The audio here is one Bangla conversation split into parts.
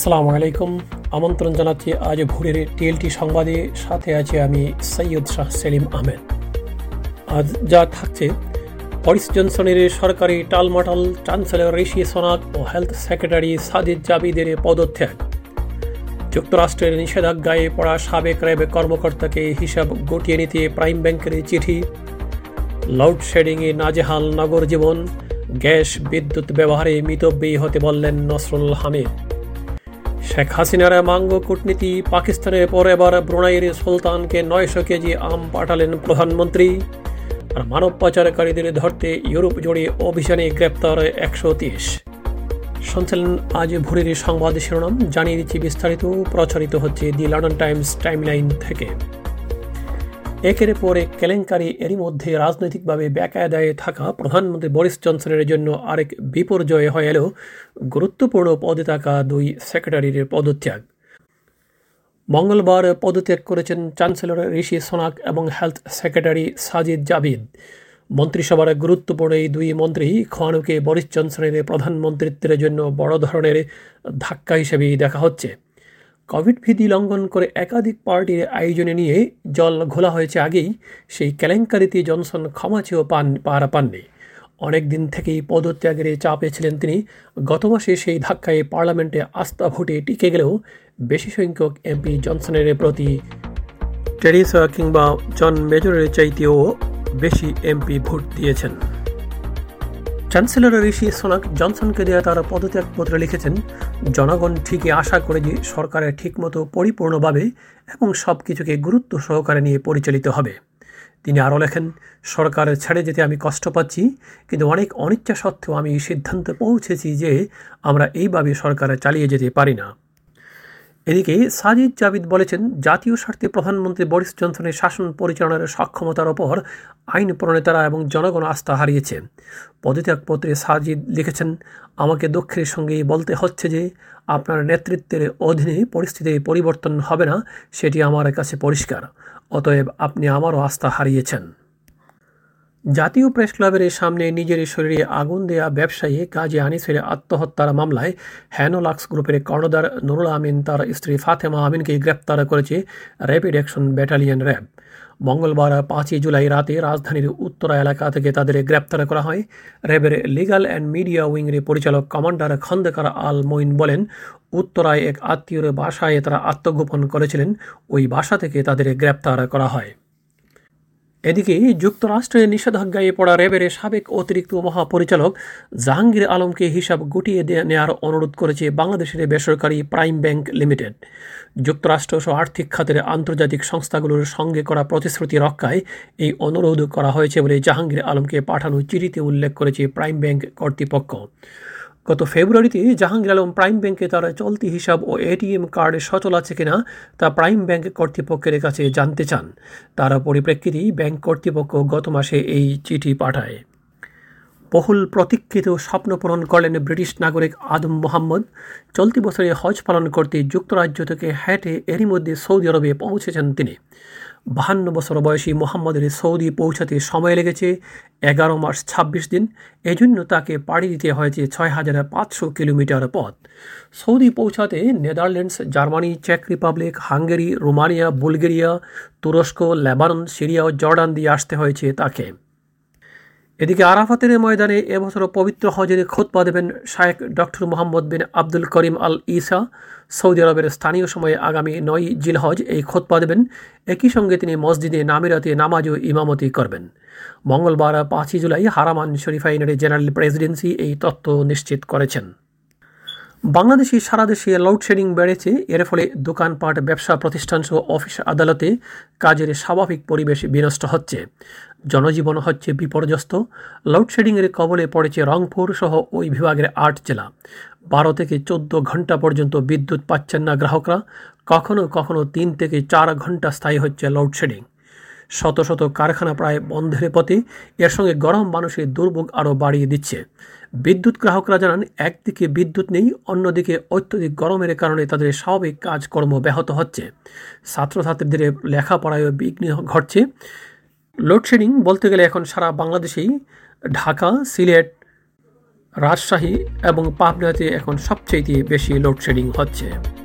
আসসালামু আলাইকুম। আমন্ত্রণ জানাচ্ছি আজ ভোরের টিএলটি সংবাদে। সাথে আছি আমি সৈয়দ শাহ সেলিম আহমেদ। আজ যা থাকছে, বরিস জনসনের সরকারি টালমাটাল চ্যান্সেলর ঋষি সোনাক ও হেলথ সেক্রেটারি সাদিদ জাবিদের পদত্যাগ। যুক্তরাষ্ট্রের নিষেধাজ্ঞায় পড়া সাবেক র্যাব কর্মকর্তাকে হিসাব গটিয়ে নিতে প্রাইম ব্যাংকের চিঠি। লাউডশেডিংয়ে নাজেহাল নগর জীবন গ্যাস বিদ্যুৎ ব্যবহারে মিতব্যয়ী হতে বললেন নসরুল হামিদ। শেখ হাসিনার মাঙ্গ কূটনীতি পাকিস্তানের পর এবার ব্রুনাইয়ের সুলতানকে নয়শো কেজি আম পাঠালেন প্রধানমন্ত্রী। আর মানব পাচারকারীদের ধরতে ইউরোপ জুড়ে অভিযানে গ্রেপ্তার একশো তিরিশ। শুনছিলেন আজ ভোরের সংবাদ শিরোনাম, জানিয়ে দিচ্ছি বিস্তারিত। প্রচারিত হচ্ছে দি লন্ডন টাইমস টাইমলাইন থেকে। একের পর এক কেলেঙ্কারি এরই মধ্যে রাজনৈতিকভাবে বেকায়দায় থাকা প্রধানমন্ত্রী বরিস জনসনের জন্য আরেক বিপর্যয় হয়ে এলেও গুরুত্বপূর্ণ পদে থাকা দুই সেক্রেটারির পদত্যাগ। মঙ্গলবার পদত্যাগ করেছেন চ্যান্সেলর ঋষি সোনাক এবং হেলথ সেক্রেটারি সাজিদ জাবিদ। মন্ত্রিসভার গুরুত্বপূর্ণ এই দুই মন্ত্রী খোয়ানুকে বরিস জনসনের প্রধানমন্ত্রিত্বের জন্য বড় ধরনের ধাক্কা হিসেবেই দেখা হচ্ছে। কোভিড ভীতি লঙ্ঘন করে একাধিক পার্টির আয়োজনে নিয়ে জল ঘোলা হয়েছে আগেই, সেই কেলেঙ্কারিতে জনসন ক্ষমা চেয়েও পান, পাহারা পাননি। অনেক দিন থেকেই পদত্যাগের চাপে ছিলেন তিনি। গত মাসে সেই ধাক্কায় পার্লামেন্টে আস্থা ভোটে টিকে গেলেও বেশি সংখ্যক এমপি জনসনের প্রতি টেরিসা কিংবা জন মেজরের চাইতেও বেশি এমপি ভোট দিয়েছেন। চ্যান্সেলর ঋষি সোনাক জনসনকে দেওয়া তার পদত্যাগপত্রে লিখেছেন, জনগণ ঠিকই আশা করে যে সরকারের ঠিকমতো পরিপূর্ণভাবে এবং সব কিছুকে গুরুত্ব সহকারে নিয়ে পরিচালিত হবে। তিনি আরও লেখেন, সরকার ছেড়ে যেতে আমি কষ্ট পাচ্ছি, কিন্তু অনেক অনিচ্ছা সত্ত্বেও আমি সিদ্ধান্তে পৌঁছেছি যে আমরা এইভাবে সরকারে চালিয়ে যেতে পারি না। এদিকে সাজিদ জাবিদ বলেছেন, জাতীয় স্বার্থে প্রধানমন্ত্রী বরিস জনসনের শাসন পরিচালনার সক্ষমতার ওপর আইন প্রণেতারা এবং জনগণ আস্থা হারিয়েছে। পদত্যাগপত্রে সাজিদ লিখেছেন, আমাকে দুঃখের সঙ্গে বলতে হচ্ছে যে, আপনার নেতৃত্বের অধীনে পরিস্থিতির পরিবর্তন হবে না, সেটি আমার কাছে পরিষ্কার। অতএব আপনি আমারও আস্থা হারিয়েছেন। জাতীয় প্রেস ক্লাবের সামনে নিজের শরীরে আগুন দেয়া ব্যবসায়ী কাজী আনিসের আত্মহত্যার মামলায় হ্যানোলাক্স গ্রুপের কর্ণধার নুরুল আমিন, তার স্ত্রী ফাতেমা আমিনকে গ্রেপ্তার করেছে র্যাপিড অ্যাকশন ব্যাটালিয়ন র্যাব। মঙ্গলবার পাঁচই জুলাই রাতে রাজধানীর উত্তরা এলাকা থেকে তাদের গ্রেপ্তার করা হয়। র্যাবের লিগাল অ্যান্ড মিডিয়া উইংয়ের পরিচালক কমান্ডার খন্দকার আল মইন বলেন, উত্তরায় এক আত্মীয়র বাসায় তারা আত্মগোপন করেছিলেন। ওই বাসা থেকে তাদের গ্রেপ্তার করা হয়। এদিকে যুক্তরাষ্ট্রের নিষেধাজ্ঞায় পড়া র্যাবের সাবেক অতিরিক্ত মহাপরিচালক জাহাঙ্গীর আলমকে হিসাব গুটিয়ে নেওয়ার অনুরোধ করেছে বাংলাদেশের বেসরকারি প্রাইম ব্যাংক লিমিটেড। যুক্তরাষ্ট্র সহ আর্থিক খাতের আন্তর্জাতিক সংস্থাগুলোর সঙ্গে করা প্রতিশ্রুতি রক্ষায় এই অনুরোধ করা হয়েছে বলে জাহাঙ্গীর আলমকে পাঠানো চিঠিতে উল্লেখ করেছে প্রাইম ব্যাংক কর্তৃপক্ষ। গত ফেব্রুয়ারিতে জাহাঙ্গীর আলম প্রাইম ব্যাংকে তার চলতি হিসাব ও এটিএম কার্ড সচল আছে কিনা তা প্রাইম ব্যাংক কর্তৃপক্ষের কাছে জানতে চান। তার পরিপ্রেক্ষিতেই ব্যাংক কর্তৃপক্ষ গত মাসে এই চিঠি পাঠায়। বহুল প্রতীক্ষিত স্বপ্ন পূরণ করলেন ব্রিটিশ নাগরিক আদম মোহাম্মদ। চলতি বছরে হজ পালন করতে যুক্তরাজ্য থেকে হ্যাটে এরই মধ্যে সৌদি আরবে পৌঁছেছেন তিনি। বাহান্ন বছর বয়সী মোহাম্মদের সৌদি পৌঁছাতে সময় লেগেছে এগারো মাস ছাব্বিশ দিন। এজন্য তাকে পাড়ি দিতে হয়েছে ছয় হাজার পাঁচশো কিলোমিটার পথ। সৌদি পৌঁছাতে নেদারল্যান্ডস, জার্মানি, চেক রিপাবলিক, হাঙ্গেরি, রোমানিয়া, বুলগেরিয়া, তুরস্ক, লেবানন, সিরিয়া ও জর্ডান দিয়ে আসতে হয়েছে তাকে। এদিকে আরাফাতের ময়দানে এবছর পবিত্র হজের খোদপা দেবেন শায়েক doctor Mohammad bin Abdul Karim Al Issa Saudi আরবের স্থানীয় সময়ে আগামী নয় জিলহজ এই খোদপা দেবেন। একই সঙ্গে তিনি মসজিদে নামিরাতে নামাজ ও ইমামতি করবেন। মঙ্গলবার পাঁচই জুলাই হারামান শরীফাইনের জেনারেল প্রেসিডেন্সি এই তত্ত্ব নিশ্চিত করেছেন। বাংলাদেশে সারা দেশে লোডশেডিং বেড়েছে। এর ফলে দোকানপাট, ব্যবসা প্রতিষ্ঠান সহ অফিস আদালতে কাজের স্বাভাবিক পরিবেশ বিনষ্ট হচ্ছে। জনজীবন হচ্ছে বিপর্যস্ত। লোডশেডিংয়ের কবলে পড়েছে রংপুর সহ ওই বিভাগের আট জেলা। বারো থেকে চোদ্দ ঘণ্টা পর্যন্ত বিদ্যুৎ পাচ্ছেন না গ্রাহকরা। কখনো কখনো তিন থেকে চার ঘণ্টা স্থায়ী হচ্ছে লোডশেডিং শত শত কারখানা প্রায় বন্ধের পথে। এর সঙ্গে গরম মানুষের দুর্ভোগ আরও বাড়িয়ে দিচ্ছে। বিদ্যুৎ গ্রাহকরা জানান, একদিকে বিদ্যুৎ নেই, অন্যদিকে অত্যধিক গরমের কারণে তাদের স্বাভাবিক কাজকর্ম ব্যাহত হচ্ছে। ছাত্রছাত্রীদের লেখাপড়ায়ও বিঘ্ন ঘটছে। লোডশেডিং বলতে গেলে এখন সারা বাংলাদেশেই ঢাকা, সিলেট, রাজশাহী এবং পাবনাতে এখন সবচেয়ে বেশি লোডশেডিং হচ্ছে।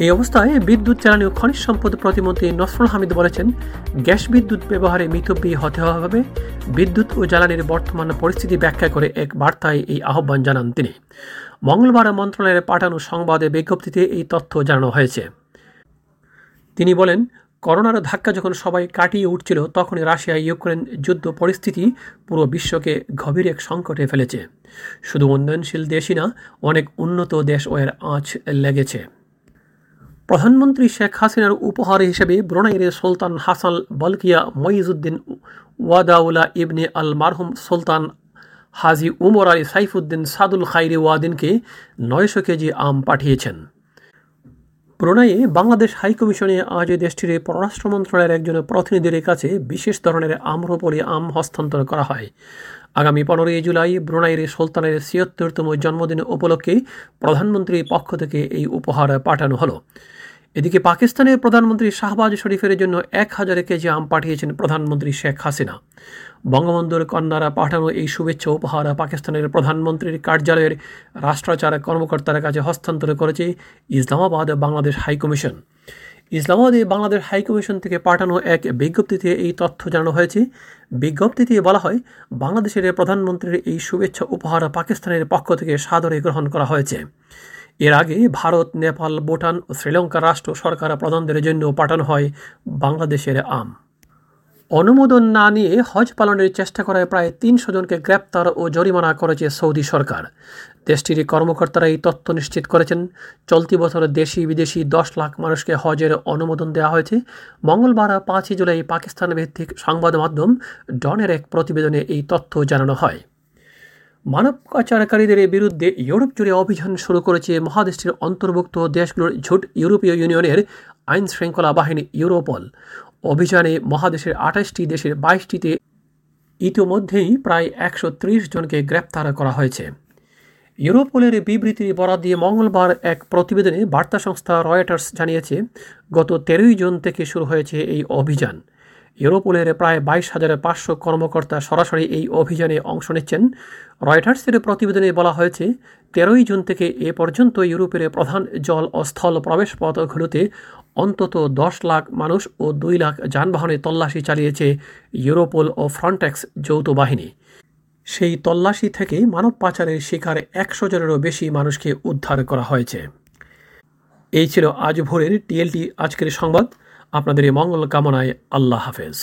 এই অবস্থায় বিদ্যুৎ জ্বালানি ও খনিজ সম্পদ প্রতিমন্ত্রী নসরুল হামিদ বলেছেন, গ্যাস বিদ্যুৎ ব্যবহারে মিতব্যয়ী হতে হবে। বিদ্যুৎ ও জ্বালানির বর্তমান পরিস্থিতি ব্যাখ্যা করে এক বার্তায় এই আহ্বান জানান তিনি। মঙ্গলবার মন্ত্রণালয়ের পাঠানো সংবাদে বিজ্ঞপ্তিতে এই তথ্য জানানো হয়েছে। তিনি বলেন, করোনার ধাক্কা যখন সবাই কাটিয়ে উঠছিল, তখনই রাশিয়া, ইউক্রেন যুদ্ধ পরিস্থিতি পুরো বিশ্বকে গভীর এক সংকটে ফেলেছে। শুধু উন্নয়নশীল দেশই না, অনেক উন্নত দেশ ও এর আঁচ লেগেছে। প্রধানমন্ত্রী শেখ হাসিনার উপহার হিসেবে ব্রোনাইয়ের Sultan Hassanal Bolkiah Muizzaddin Waddaulah ibni al Marhum Sultan Haji Omar Ali Saifuddien Saadul Khairi ওয়াদিনকে নয়শো কেজি আম পাঠিয়েছেন। ব্রুনাইয়ে বাংলাদেশ হাইকমিশনে আজ দেশটির পররাষ্ট্র মন্ত্রণালয়ের একজন প্রতিনিধির কাছে বিশেষ ধরনের আম্রপলি আম হস্তান্তর করা হয়। আগামী পনেরোই জুলাই ব্রুনাইয়ের সুলতানের ছিয়ত্তরতম জন্মদিন উপলক্ষে প্রধানমন্ত্রীর পক্ষ থেকে এই উপহার পাঠানো হলো। এদিকে পাকিস্তানের প্রধানমন্ত্রী শাহবাজ শরীফের জন্য এক হাজার কেজি আম পাঠিয়েছেন প্রধানমন্ত্রী শেখ হাসিনা। বঙ্গবন্ধুর কন্যারা পাঠানো এই শুভেচ্ছা উপহার পাকিস্তানের প্রধানমন্ত্রীর কার্যালয়ের রাষ্ট্রাচার কর্মকর্তার কাছে হস্তান্তর করেছে ইসলামাবাদ বাংলাদেশ হাইকমিশন। ইসলামাবাদে বাংলাদেশ হাইকমিশন থেকে পাঠানো এক বিজ্ঞপ্তিতে এই তথ্য জানানো হয়েছে। বিজ্ঞপ্তিতে বলা হয়, বাংলাদেশের প্রধানমন্ত্রীর এই শুভেচ্ছা উপহার পাকিস্তানের পক্ষ থেকে সাদরে গ্রহণ করা হয়েছে। এর আগে ভারত, নেপাল, ভুটান ও শ্রীলঙ্কা রাষ্ট্র সরকার প্রধানদের জন্য পাঠানো হয় বাংলাদেশের আম। অনুমোদন না নিয়ে হজ পালনের চেষ্টা করায় প্রায় তিনশো জনকে গ্রেপ্তার ও জরিমানা করেছে সৌদি সরকার। দেশটির কর্মকর্তারা এই তথ্য নিশ্চিত করেছেন, চলতি বছর দেশি বিদেশি দশ লাখ মানুষকে হজের অনুমোদন দেওয়া হয়েছে। মঙ্গলবার পাঁচই জুলাই পাকিস্তান ভিত্তিক সংবাদ মাধ্যম ডনের এক প্রতিবেদনে এই তথ্য জানানো হয়। মানব পাচারকারীদের বিরুদ্ধে ইউরোপ জুড়ে অভিযান শুরু করেছে মহাদেশটির অন্তর্ভুক্ত দেশগুলোর ঝুট ইউরোপীয় ইউনিয়নের আইন শৃঙ্খলা বাহিনী ইউরোপল। অভিযানে মহাদেশের আঠাশটি দেশের বাইশটিতে ইতিমধ্যেই প্রায় একশো ত্রিশ জনকে গ্রেপ্তার করা হয়েছে। ইউরোপোলের বিবৃতির বরাদ দিয়ে মঙ্গলবার এক প্রতিবেদনে বার্তা সংস্থা রয়টার্স জানিয়েছে, গত তেরোই জুন থেকে শুরু হয়েছে এই অভিযান। ইউরোপোলের প্রায় বাইশ হাজার পাঁচশো কর্মকর্তা সরাসরি এই অভিযানে অংশ নিচ্ছেন। রয়টার্সের প্রতিবেদনে বলা হয়েছে, তেরোই জুন থেকে এ পর্যন্ত ইউরোপের প্রধান জল ও স্থল প্রবেশপথগুলোতে অন্তত দশ লাখ মানুষ ও দুই লাখ যানবাহনে তল্লাশি চালিয়েছে ইউরোপোল ও ফ্রন্টেক্স যৌথ বাহিনী। সেই তল্লাশি থেকে মানব পাচারের শিকার একশো জনেরও বেশি মানুষকে উদ্ধার করা হয়েছে। এই ছিল আজ ভোরের টিএলটি আজকের সংবাদ। আপনাদের এই মঙ্গল কামনায় আল্লাহ হাফেজ।